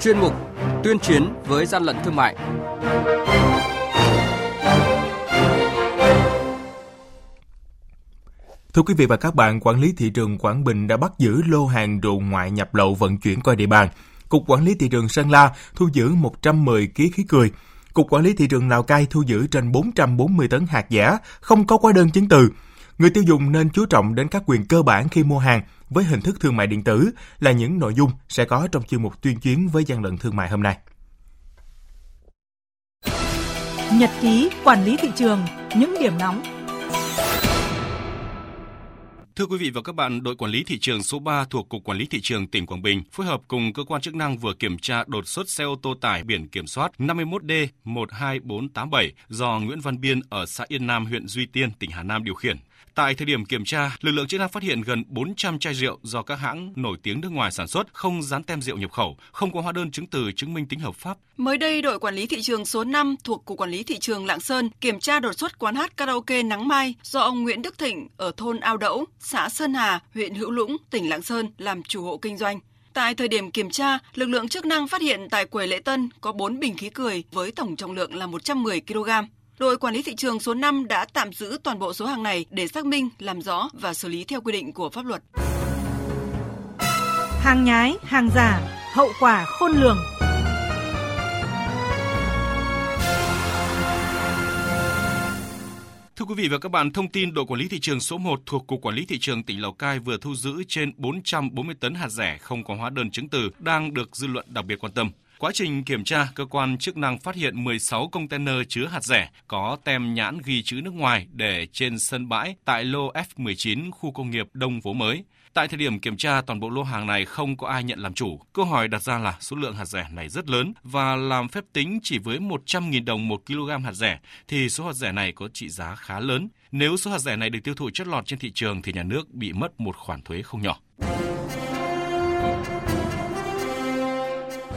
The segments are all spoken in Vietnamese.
chuyên mục Tuyên chiến với gian lận thương mại. Thưa quý vị và các bạn, quản lý thị trường Quảng Bình đã bắt giữ lô hàng rượu ngoại nhập lậu vận chuyển qua địa bàn. Cục Quản lý thị trường Sơn La thu giữ 110 kg khí cười. Cục Quản lý thị trường Lào Cai thu giữ trên 440 tấn hạt giả, không có hóa đơn chứng từ. Người tiêu dùng nên chú trọng đến các quyền cơ bản khi mua hàng với hình thức thương mại điện tử là những nội dung sẽ có trong chuyên mục tuyên chiến với gian lận thương mại hôm nay. Nhật ký quản lý thị trường, những điểm nóng Thưa quý vị và các bạn, đội quản lý thị trường số 3 thuộc Cục Quản lý Thị trường tỉnh Quảng Bình phối hợp cùng cơ quan chức năng vừa kiểm tra đột xuất xe ô tô tải biển kiểm soát 51D 12487 do Nguyễn Văn Biên ở xã Yên Nam, huyện Duy Tiên, tỉnh Hà Nam điều khiển. Tại thời điểm kiểm tra, lực lượng chức năng phát hiện gần 400 chai rượu do các hãng nổi tiếng nước ngoài sản xuất, không dán tem rượu nhập khẩu, không có hóa đơn chứng từ chứng minh tính hợp pháp. Mới đây, đội quản lý thị trường số 5 thuộc Cục Quản lý Thị trường Lạng Sơn kiểm tra đột xuất quán hát karaoke Nắng Mai do ông Nguyễn Đức Thịnh ở thôn Ao Đẫu, xã Sơn Hà, huyện Hữu Lũng, tỉnh Lạng Sơn làm chủ hộ kinh doanh. Tại thời điểm kiểm tra, lực lượng chức năng phát hiện tại quầy lễ tân có 4 bình khí cười với tổng trọng lượng là 110 kg. Đội quản lý thị trường số 5 đã tạm giữ toàn bộ số hàng này để xác minh, làm rõ và xử lý theo quy định của pháp luật. Hàng nhái, hàng giả, hậu quả khôn lường. Thưa quý vị và các bạn, thông tin đội quản lý thị trường số 1 thuộc Cục Quản lý Thị trường tỉnh Lào Cai vừa thu giữ trên 440 tấn hạt rẻ không có hóa đơn chứng từ đang được dư luận đặc biệt quan tâm. Quá trình kiểm tra, cơ quan chức năng phát hiện 16 container chứa hạt rẻ có tem nhãn ghi chữ nước ngoài để trên sân bãi tại lô F19 khu công nghiệp Đông Phố Mới. Tại thời điểm kiểm tra, toàn bộ lô hàng này không có ai nhận làm chủ. Câu hỏi đặt ra là số lượng hạt rẻ này rất lớn và làm phép tính chỉ với 100.000 đồng một kg hạt rẻ thì số hạt rẻ này có trị giá khá lớn. Nếu số hạt rẻ này được tiêu thụ chất lọt trên thị trường thì nhà nước bị mất một khoản thuế không nhỏ.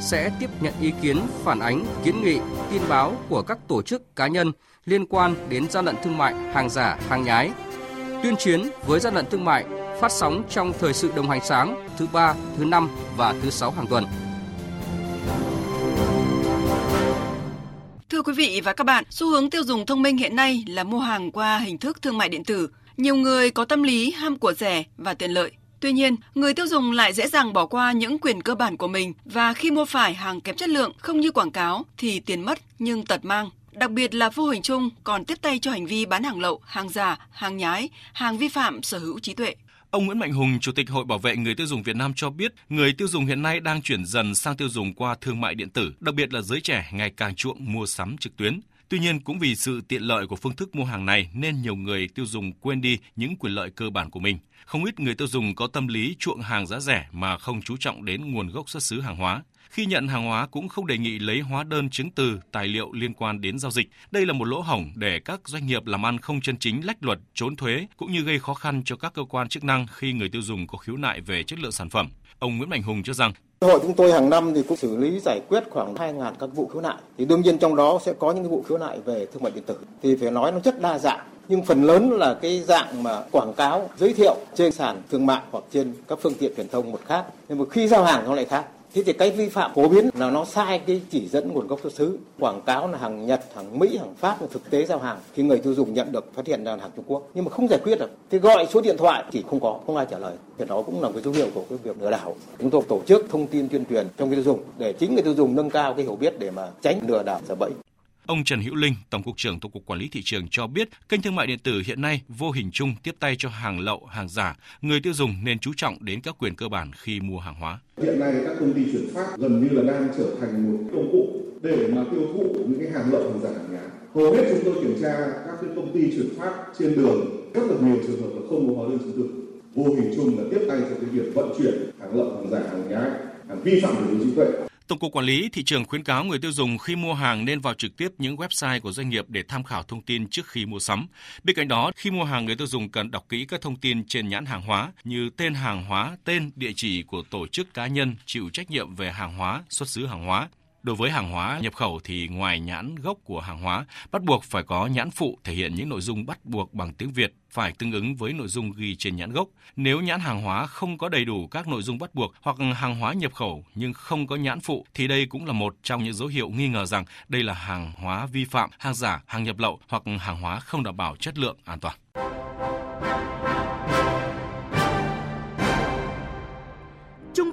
sẽ tiếp nhận ý kiến, phản ánh, kiến nghị, tin báo của các tổ chức cá nhân liên quan đến gian lận thương mại, hàng giả, hàng nhái. Tuyên chiến với gian lận thương mại phát sóng trong thời sự đồng hành sáng thứ ba, thứ năm và thứ sáu hàng tuần. Thưa quý vị và các bạn, xu hướng tiêu dùng thông minh hiện nay là mua hàng qua hình thức thương mại điện tử. Nhiều người có tâm lý ham của rẻ và tiện lợi. Tuy nhiên, người tiêu dùng lại dễ dàng bỏ qua những quyền cơ bản của mình và khi mua phải hàng kém chất lượng không như quảng cáo thì tiền mất nhưng tật mang. Đặc biệt là vô hình chung còn tiếp tay cho hành vi bán hàng lậu, hàng giả, hàng nhái, hàng vi phạm sở hữu trí tuệ. Ông Nguyễn Mạnh Hùng, Chủ tịch Hội Bảo vệ người tiêu dùng Việt Nam cho biết, người tiêu dùng hiện nay đang chuyển dần sang tiêu dùng qua thương mại điện tử, đặc biệt là giới trẻ ngày càng chuộng mua sắm trực tuyến. Tuy nhiên, cũng vì sự tiện lợi của phương thức mua hàng này nên nhiều người tiêu dùng quên đi những quyền lợi cơ bản của mình. Không ít người tiêu dùng có tâm lý chuộng hàng giá rẻ mà không chú trọng đến nguồn gốc xuất xứ hàng hóa. Khi nhận hàng hóa cũng không đề nghị lấy hóa đơn chứng từ, tài liệu liên quan đến giao dịch. Đây là một lỗ hổng để các doanh nghiệp làm ăn không chân chính lách luật, trốn thuế cũng như gây khó khăn cho các cơ quan chức năng khi người tiêu dùng có khiếu nại về chất lượng sản phẩm. Ông Nguyễn Mạnh Hùng cho rằng Hội chúng tôi hàng năm thì cũng xử lý giải quyết khoảng 2.000 các vụ khiếu nại. Thì đương nhiên trong đó sẽ có những vụ khiếu nại về thương mại điện tử. Thì phải nói nó rất đa dạng. Nhưng phần lớn là cái dạng mà quảng cáo, giới thiệu trên sàn thương mại hoặc trên các phương tiện truyền thông một khác. Nhưng mà khi giao hàng nó lại khác. Thế thì cái vi phạm phổ biến là nó sai cái chỉ dẫn nguồn gốc xuất xứ. Quảng cáo là hàng Nhật, hàng Mỹ, hàng Pháp mà thực tế giao hàng khi người tiêu dùng nhận được phát hiện là hàng Trung Quốc nhưng mà không giải quyết được. Thì gọi số điện thoại chỉ không có, không ai trả lời. Thì đó cũng là cái dấu hiệu của cái việc lừa đảo. Chúng tôi tổ chức thông tin tuyên truyền trong người tiêu dùng để chính người tiêu dùng nâng cao cái hiểu biết để mà tránh lừa đảo giả bẫy. Ông Trần Hữu Linh, Tổng cục trưởng Tổng cục Quản lý thị trường cho biết, kênh thương mại điện tử hiện nay vô hình chung tiếp tay cho hàng lậu, hàng giả. Người tiêu dùng nên chú trọng đến các quyền cơ bản khi mua hàng hóa. Hiện nay các công ty chuyển phát gần như là đang trở thành một công cụ để mà tiêu thụ những cái hàng lậu, hàng giả, hàng nhái. Hầu hết chúng tôi kiểm tra các cái công ty chuyển phát trên đường rất là nhiều trường hợp là không có hóa đơn chứng từ. Vô hình chung là tiếp tay cho cái việc vận chuyển hàng lậu, hàng giả, hàng nhái, hàng vi phạm về trí tuệ Tổng cục Quản lý thị trường khuyến cáo người tiêu dùng khi mua hàng nên vào trực tiếp những website của doanh nghiệp để tham khảo thông tin trước khi mua sắm. Bên cạnh đó, khi mua hàng người tiêu dùng cần đọc kỹ các thông tin trên nhãn hàng hóa như tên hàng hóa, tên, địa chỉ của tổ chức cá nhân chịu trách nhiệm về hàng hóa, xuất xứ hàng hóa, Đối với hàng hóa nhập khẩu thì ngoài nhãn gốc của hàng hóa, bắt buộc phải có nhãn phụ thể hiện những nội dung bắt buộc bằng tiếng Việt phải tương ứng với nội dung ghi trên nhãn gốc. Nếu nhãn hàng hóa không có đầy đủ các nội dung bắt buộc hoặc hàng hóa nhập khẩu nhưng không có nhãn phụ thì đây cũng là một trong những dấu hiệu nghi ngờ rằng đây là hàng hóa vi phạm, hàng giả, hàng nhập lậu hoặc hàng hóa không đảm bảo chất lượng an toàn.